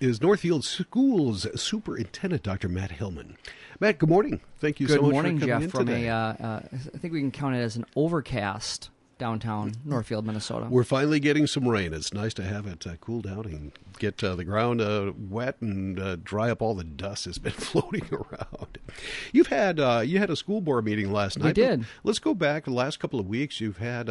is Northfield Schools Superintendent Dr. Matt Hillmann. Matt, good morning. Thank you good so much morning, for coming Jeff. in From today. a, uh, uh, I think we can count it as an overcast downtown Northfield, Minnesota. We're finally getting some rain. It's nice to have it uh, cool down and get uh, the ground uh, wet and uh, dry up all the dust that's been floating around. You've had uh, you had a school board meeting last night. I did. Let's go back the last couple of weeks. You've had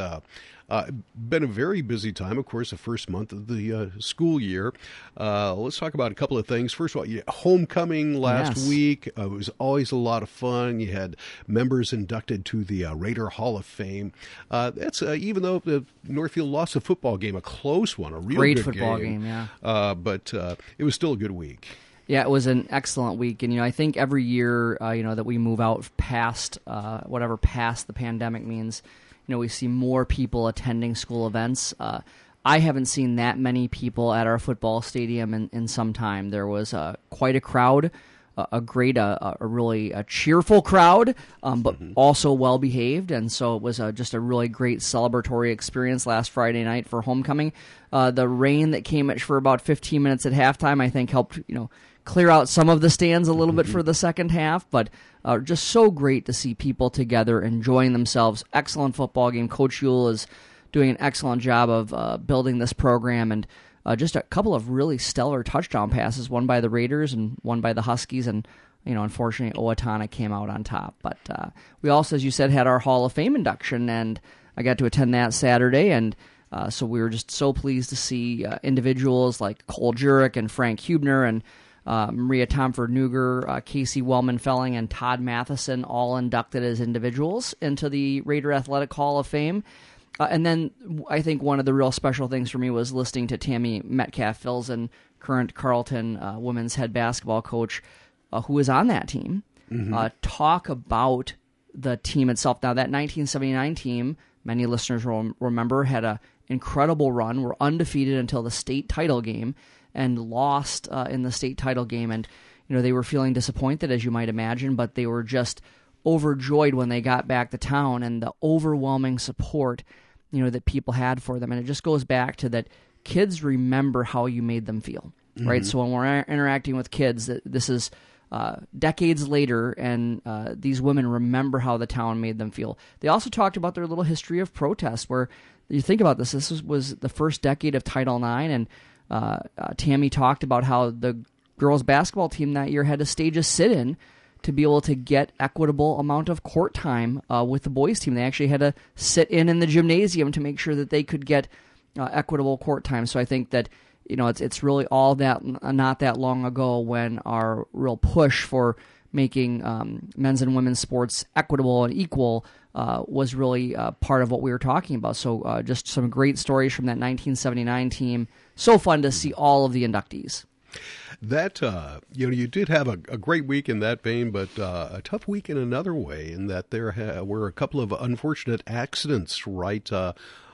uh, been a very busy time. Of course, the first month of the uh, school year. Uh, let's talk about a couple of things. First of all, you, homecoming last Yes. week. Uh, it was always a lot of fun. You had members inducted to the uh, Raider Hall of Fame. Uh, that's uh, even though the Northfield lost a football game, a close one, a real Great good football game, yeah. Uh, but uh, it was still a good week. Yeah, it was an excellent week, and you know, I think every year, uh, you know, that we move out past uh, whatever past the pandemic means, you know, we see more people attending school events. Uh, I haven't seen that many people at our football stadium in, in some time. There was uh, quite a crowd, a, a great, uh, a really a cheerful crowd, um, but also well behaved, and so it was uh, just a really great celebratory experience last Friday night for homecoming. Uh, the rain that came at, for about 15 minutes at halftime, I think, helped you know clear out some of the stands a little bit for the second half, but uh, just so great to see people together enjoying themselves. Excellent football game. Coach Yule is doing an excellent job of uh, building this program and uh, just a couple of really stellar touchdown passes, one by the Raiders and one by the Huskies, and you know, unfortunately, Owatonna came out on top. But uh, we also, as you said, had our Hall of Fame induction, and I got to attend that Saturday, and uh, so we were just so pleased to see uh, individuals like Cole Jurek and Frank Hubner and uh, Maria Tomford Nuger, uh, Casey Wellman Felling, and Todd Matheson all inducted as individuals into the Raider Athletic Hall of Fame. Uh, and then I think one of the real special things for me was listening to Tammy Metcalf Filzen, current Carleton uh, women's head basketball coach, uh, who was on that team, uh, talk about the team itself. Now, that 1979 team, many listeners will remember, had a incredible run. Were undefeated until the state title game and lost uh, in the state title game. And you know they were feeling disappointed, as you might imagine, but they were just overjoyed when they got back to town and the overwhelming support you know that people had for them. And it just goes back to that kids remember how you made them feel, right? So when we're inter- interacting with kids, that this is uh, decades later, and uh, these women remember how the town made them feel. They also talked about their little history of protest, where you think about this. This was, was the first decade of Title IX, and uh, uh, Tammy talked about how the girls basketball team that year had to stage a sit-in to be able to get equitable amount of court time uh, with the boys team. They actually had to sit in in the gymnasium to make sure that they could get uh, equitable court time. So I think that you know it's it's really all that not that long ago when our real push for making um, men's and women's sports equitable and equal uh, was really uh, part of what we were talking about. So uh, just some great stories from that 1979 team. So fun to see all of the inductees. That uh, you know, you did have a, a great week in that vein, but uh, a tough week in another way. In that there ha- were a couple of unfortunate accidents right uh, uh,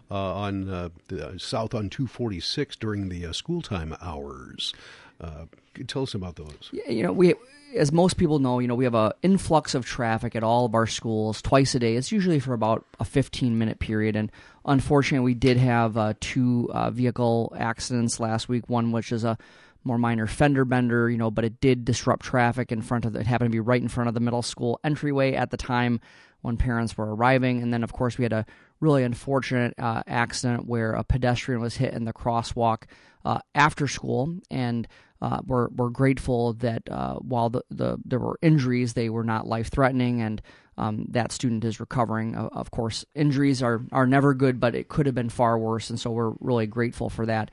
on uh, the, south on 246 during the uh, school time hours. Uh, tell us about those. Yeah, you know, we as most people know, you know, we have an influx of traffic at all of our schools twice a day. It's usually for about a 15 minute period, and unfortunately, we did have uh, two uh, vehicle accidents last week. One which is a more minor fender bender, you know, but it did disrupt traffic in front of the, it happened to be right in front of the middle school entryway at the time when parents were arriving. And then, of course, we had a really unfortunate uh, accident where a pedestrian was hit in the crosswalk uh, after school. And uh, we're, we're grateful that uh, while the, the, there were injuries, they were not life threatening. And um, that student is recovering. Of course, injuries are, are never good, but it could have been far worse. And so we're really grateful for that.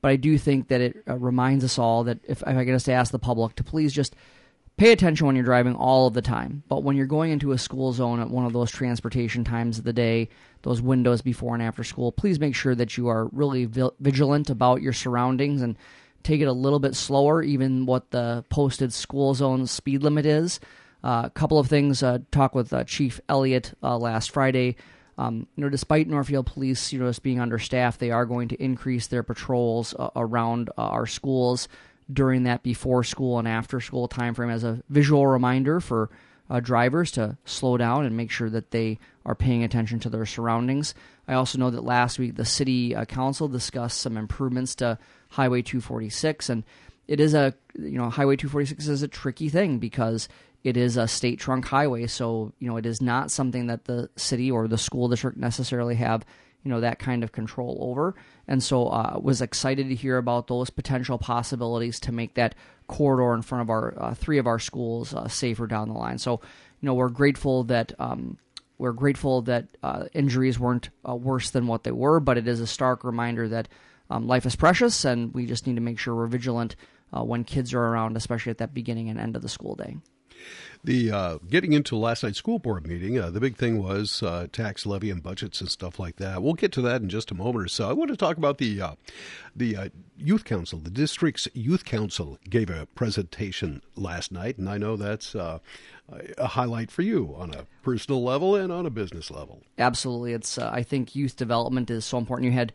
But I do think that it uh, reminds us all that if, if I could just ask the public to please just pay attention when you're driving all of the time. But when you're going into a school zone at one of those transportation times of the day, those windows before and after school, please make sure that you are really vi- vigilant about your surroundings and take it a little bit slower, even what the posted school zone speed limit is. Uh, a couple of things. Uh, talk with uh, Chief Elliott uh, last Friday. Um, you know, despite Northfield Police, you know, just being understaffed, they are going to increase their patrols uh, around uh, our schools during that before school and after school time frame as a visual reminder for uh, drivers to slow down and make sure that they are paying attention to their surroundings. I also know that last week the city uh, council discussed some improvements to Highway 246, and it is a you know Highway 246 is a tricky thing because it is a state trunk highway, so you know it is not something that the city or the school district necessarily have you know that kind of control over. And so uh, was excited to hear about those potential possibilities to make that corridor in front of our uh, three of our schools uh, safer down the line. So you know we're grateful that. Um, we're grateful that uh, injuries weren't uh, worse than what they were, but it is a stark reminder that um, life is precious, and we just need to make sure we're vigilant uh, when kids are around, especially at that beginning and end of the school day. The uh, getting into last night's school board meeting, uh, the big thing was uh, tax levy and budgets and stuff like that. We'll get to that in just a moment or so. I want to talk about the uh, the uh, youth council. The district's youth council gave a presentation last night, and I know that's uh, a highlight for you on a personal level and on a business level. Absolutely, it's. I think youth development is so important. You had.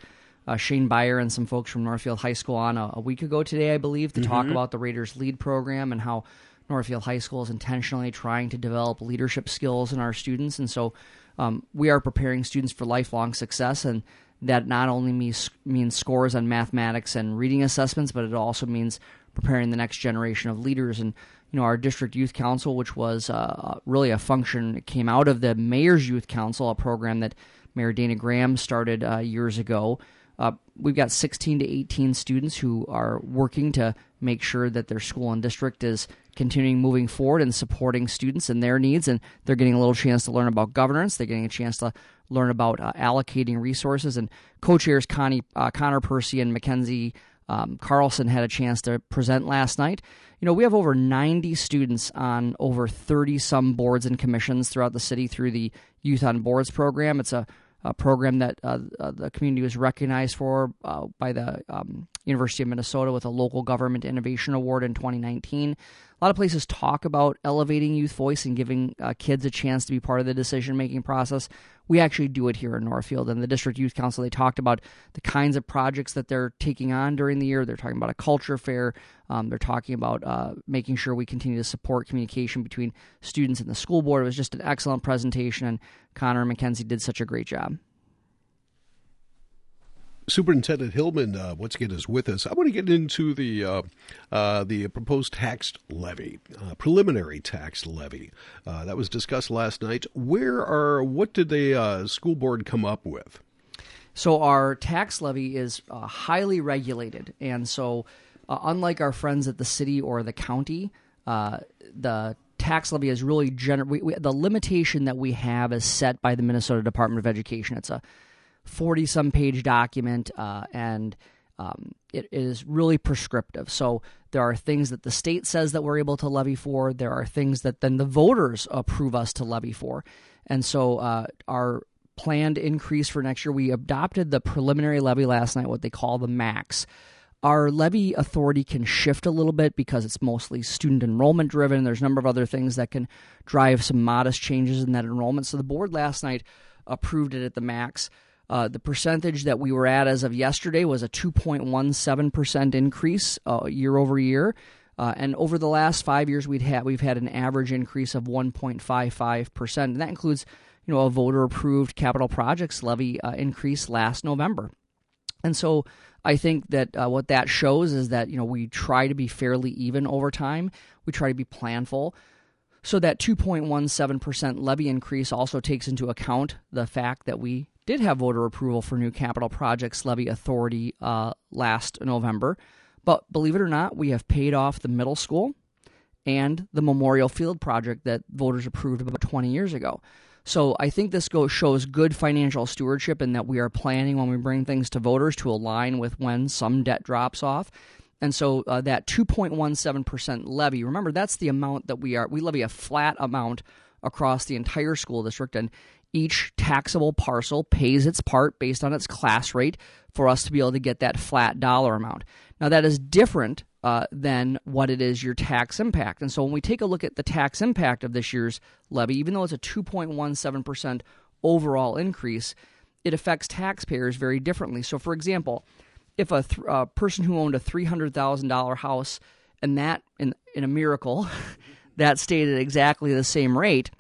Shane Beyer and some folks from Northfield High School on a, a week ago today, I believe, to mm-hmm. talk about the Raiders Lead program and how Northfield High School is intentionally trying to develop leadership skills in our students, and so um, we are preparing students for lifelong success, and that not only means means scores on mathematics and reading assessments, but it also means preparing the next generation of leaders. And you know, our district youth council, which was uh, really a function, came out of the mayor's youth council, a program that Mayor Dana Graham started uh, years ago. Uh, we've got 16 to 18 students who are working to make sure that their school and district is continuing moving forward and supporting students and their needs. And they're getting a little chance to learn about governance. They're getting a chance to learn about uh, allocating resources. And co-chairs Connie, uh, Connor Percy and Mackenzie um, Carlson had a chance to present last night. You know, we have over 90 students on over 30 some boards and commissions throughout the city through the Youth on Boards program. It's a a program that uh, uh, the community was recognized for uh, by the um, University of Minnesota with a local government innovation award in 2019. A lot of places talk about elevating youth voice and giving uh, kids a chance to be part of the decision making process. We actually do it here in Northfield. And the District Youth Council, they talked about the kinds of projects that they're taking on during the year. They're talking about a culture fair. Um, they're talking about uh, making sure we continue to support communication between students and the school board. It was just an excellent presentation, and Connor and Mackenzie did such a great job. Superintendent Hillmann uh, once again is with us. I want to get into the uh, uh, the proposed tax levy, uh, preliminary tax levy uh, that was discussed last night. Where are what did the uh, school board come up with? So our tax levy is highly regulated, and so unlike our friends at the city or the county, the tax levy is really gener- the limitation that we have is set by the Minnesota Department of Education. It's a 40 some page document, uh, and um, it is really prescriptive. So there are things that the state says that we're able to levy for, there are things that then the voters approve us to levy for. And so uh, our planned increase for next year, we adopted the preliminary levy last night, what they call the max. Our levy authority can shift a little bit because it's mostly student enrollment driven. There's a number of other things that can drive some modest changes in that enrollment. So the board last night approved it at the max. Uh, the percentage that we were at as of yesterday was a 2.17% increase uh, year over year. Uh, and over the last five years, we'd had, we've had an average increase of 1.55%. And that includes you know, a voter approved capital projects levy uh, increase last November. And so I think that uh, what that shows is that you know we try to be fairly even over time. We try to be planful. So that 2.17% levy increase also takes into account the fact that we did have voter approval for new capital projects levy authority uh, last November. But believe it or not, we have paid off the middle school and the Memorial Field project that voters approved about 20 years ago. So I think this goes, shows good financial stewardship and that we are planning when we bring things to voters to align with when some debt drops off. And so uh, that 2.17% levy, remember that's the amount that we are we levy a flat amount across the entire school district and each taxable parcel pays its part based on its class rate for us to be able to get that flat dollar amount. Now, that is different uh, than what it is your tax impact. And so, when we take a look at the tax impact of this year's levy, even though it's a 2.17% overall increase, it affects taxpayers very differently. So, for example, if a th- uh, person who owned a $300,000 house and that, in, in a miracle, that stayed at exactly the same rate,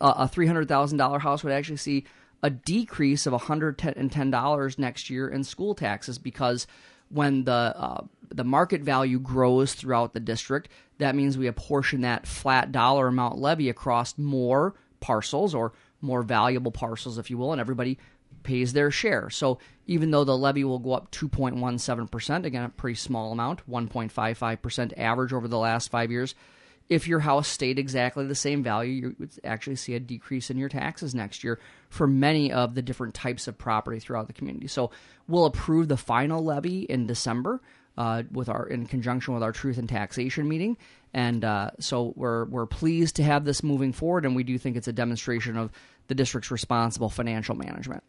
a $300,000 house would actually see a decrease of $110 next year in school taxes because when the uh, the market value grows throughout the district. That means we apportion that flat dollar amount levy across more parcels or more valuable parcels, if you will, and everybody pays their share. So even though the levy will go up 2.17%, again, a pretty small amount, 1.55% average over the last five years, if your house stayed exactly the same value, you would actually see a decrease in your taxes next year for many of the different types of property throughout the community. So we'll approve the final levy in December. Uh, with our in conjunction with our truth and taxation meeting, and uh, so we're we're pleased to have this moving forward, and we do think it's a demonstration of the district's responsible financial management.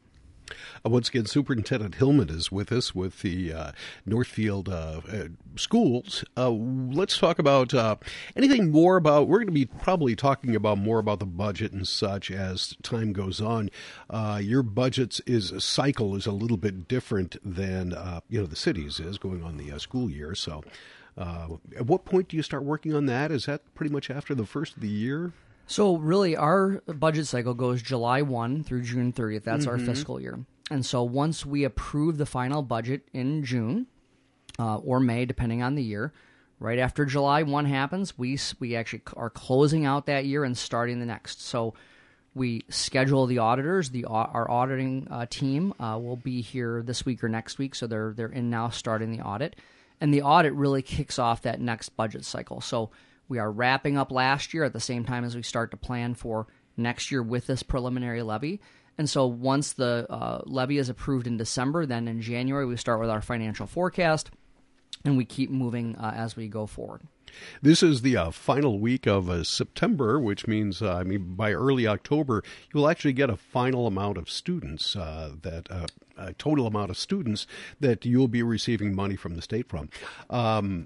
Uh, once again, Superintendent Hillmann is with us with the uh, Northfield uh, uh schools. Uh, let's talk about uh, anything more about. We're going to be probably talking about more about the budget and such as time goes on. your budget's is cycle is a little bit different than you know the city's is going on the school year. So, at what point do you start working on that? Is that pretty much after the first of the year? So really, our budget cycle goes July one through June thirtieth. That's mm-hmm. our fiscal year. And so once we approve the final budget in June uh, or May, depending on the year, right after July one happens, we we actually are closing out that year and starting the next. So we schedule the auditors. The our auditing uh, team uh, will be here this week or next week, so they're they're in now starting the audit, and the audit really kicks off that next budget cycle. So we are wrapping up last year at the same time as we start to plan for next year with this preliminary levy. And so once the uh, levy is approved in December, then in January we start with our financial forecast and we keep moving uh, as we go forward. This is the uh, final week of uh, September, which means, uh, I mean, by early October, you'll actually get a final amount of students uh, that uh, a total amount of students that you'll be receiving money from the state from. Um,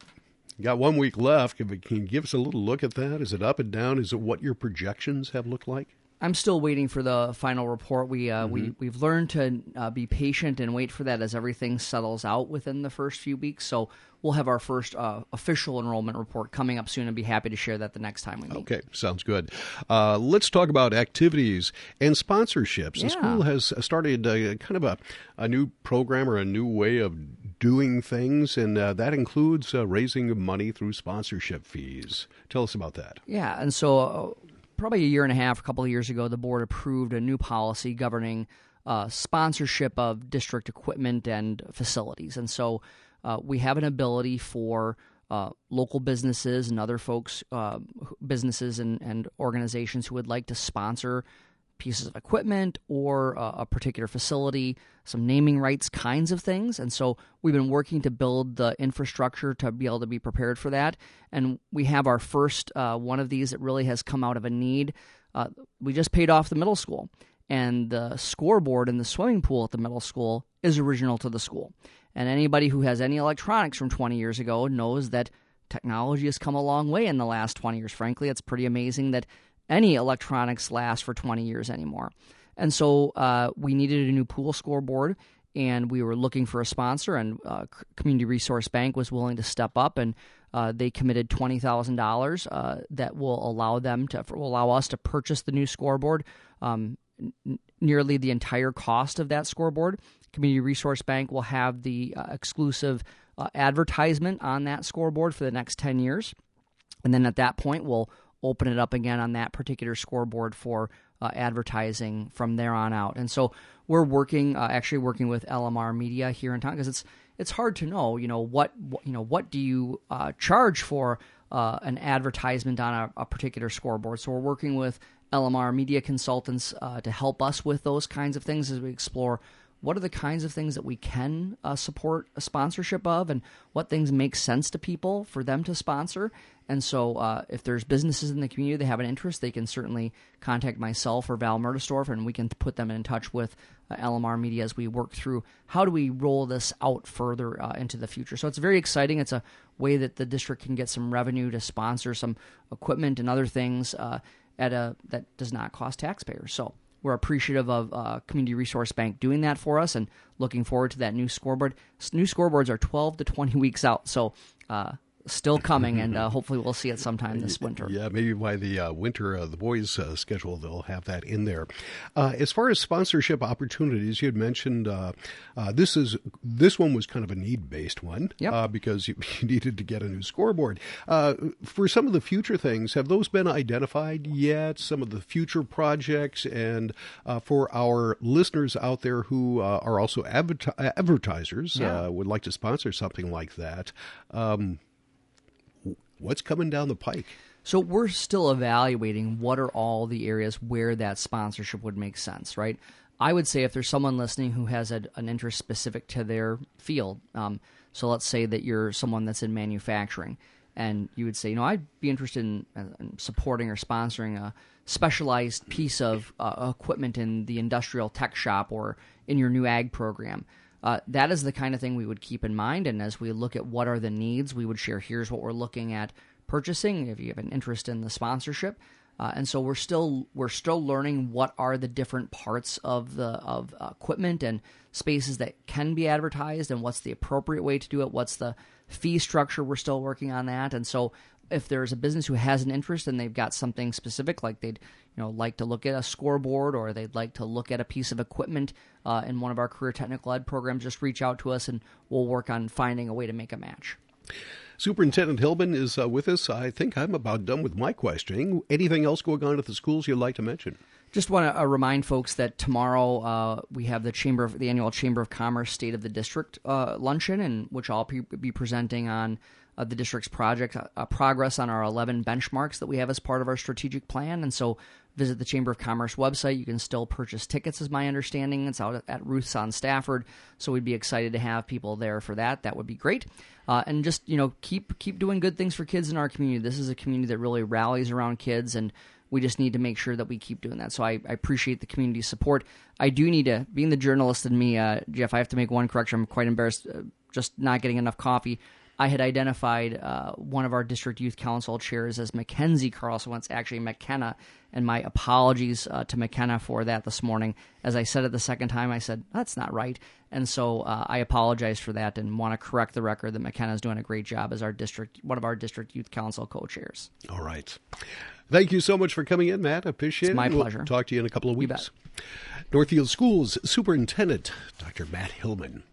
got one week left. Can you give us a little look at that? Is it up and down? Is it what your projections have looked like? I'm still waiting for the final report. We uh, mm-hmm. we we've learned to uh, be patient and wait for that as everything settles out within the first few weeks. So we'll have our first uh, official enrollment report coming up soon, and be happy to share that the next time we meet. Okay, sounds good. Uh, let's talk about activities and sponsorships. Yeah. The school has started uh, kind of a, a new program or a new way of doing things, and uh, that includes uh, raising money through sponsorship fees. Tell us about that. Yeah, and so uh, probably a year and a half, a couple of years ago, the board approved a new policy governing uh, sponsorship of district equipment and facilities, and so uh, we have an ability for uh, local businesses and other folks, businesses and, and organizations who would like to sponsor pieces of equipment or uh, a particular facility, some naming rights kinds of things. And so we've been working to build the infrastructure to be able to be prepared for that. And we have our first uh, one of these that really has come out of a need. Uh, we just paid off the middle school, and the scoreboard in the swimming pool at the middle school is original to the school. And anybody who has any electronics from 20 years ago knows that technology has come a long way in the last 20 years. Frankly, it's pretty amazing that any electronics last for 20 years anymore. And so uh, we needed a new pool scoreboard, and we were looking for a sponsor, and uh, Community Resource Bank was willing to step up, and uh, they committed twenty thousand dollars uh, that will allow them to allow us to purchase the new scoreboard. Um, n- nearly the entire cost of that scoreboard. Community Resource Bank will have the uh, exclusive uh, advertisement on that scoreboard for the next ten years, and then at that point we'll open it up again on that particular scoreboard for uh, advertising from there on out. And so we're working, uh, actually working with LMR Media here in town because it's it's hard to know, you know, what, you know what do you uh, charge for uh, an advertisement on a, a, particular scoreboard. So we're working with LMR Media consultants uh, to help us with those kinds of things as we explore what are the kinds of things that we can uh, support a sponsorship of and what things make sense to people for them to sponsor? And so uh, if there's businesses in the community that have an interest they can certainly contact myself or val Mertesdorf and we can put them in touch with uh, lmr media as we work through how do we roll this out further uh, into the future. So it's very exciting. It's a way that the district can get some revenue to sponsor some equipment and other things uh, at a that does not cost taxpayers. So we're appreciative of uh, Community Resource Bank doing that for us and looking forward to that new scoreboard. New scoreboards are 12 to 20 weeks out, so uh, still coming, and uh, hopefully we'll see it sometime this winter. Yeah, maybe by the uh, winter, uh, the boys' uh, schedule, they'll have that in there. Uh, as far as sponsorship opportunities, you had mentioned uh, this is this one was kind of a need based one yep. because you, you, needed to get a new scoreboard. for some of the future things, have those been identified yet? Some of the future projects, and for our listeners out there who are also advertisers, yeah. would like to sponsor something like that. Um, what's coming down the pike? So we're still evaluating what are all the areas where that sponsorship would make sense, right? I would say if there's someone listening who has a, an interest specific to their field, um, so let's say that you're someone that's in manufacturing, and you would say, you know, I'd be interested in, uh, in supporting or sponsoring a specialized piece of uh, equipment in the industrial tech shop or in your new ag program. Uh, that is the kind of thing we would keep in mind. And as we look at what are the needs, we would share here's what we're looking at purchasing if you have an interest in the sponsorship. Uh, and so we're still we're still learning what are the different parts of the of uh, equipment and spaces that can be advertised and what's the appropriate way to do it. What's the fee structure? We're still working on that. And so if there's a business who has an interest and they've got something specific, like they'd you know like to look at a scoreboard or they'd like to look at a piece of equipment uh, in one of our career technical ed programs, just reach out to us and we'll work on finding a way to make a match. Superintendent Hillmann is uh, with us. I think I'm about done with my questioning. Anything else going on at the schools you'd like to mention? Just want to uh, remind folks that tomorrow uh, we have the Chamber of the annual Chamber of Commerce State of the District uh, luncheon, in which I'll be presenting on uh, the district's project uh, progress on our 11 benchmarks that we have as part of our strategic plan. And so visit the Chamber of Commerce website. You can still purchase tickets, is my understanding. It's out at Ruth's on Stafford, so we'd be excited to have people there for that. That would be great. Uh, and just you know, keep keep doing good things for kids in our community. This is a community that really rallies around kids, and we just need to make sure that we keep doing that. So I, I appreciate the community support. I do need to, being the journalist in me, uh, Jeff. I have to make one correction. I'm quite embarrassed, uh, just not getting enough coffee. I had identified uh, one of our district youth council chairs as Mackenzie Carlson. It's actually McKenna, and my apologies uh, to McKenna for that this morning. As I said it the second time, I said that's not right, and so uh, I apologize for that and want to correct the record that McKenna is doing a great job as our district, one of our district youth council co-chairs. All right. Thank you so much for coming in, Matt. I appreciate it's it. My we'll pleasure. Talk to you in a couple of weeks. Northfield Schools Superintendent Dr. Matt Hillmann.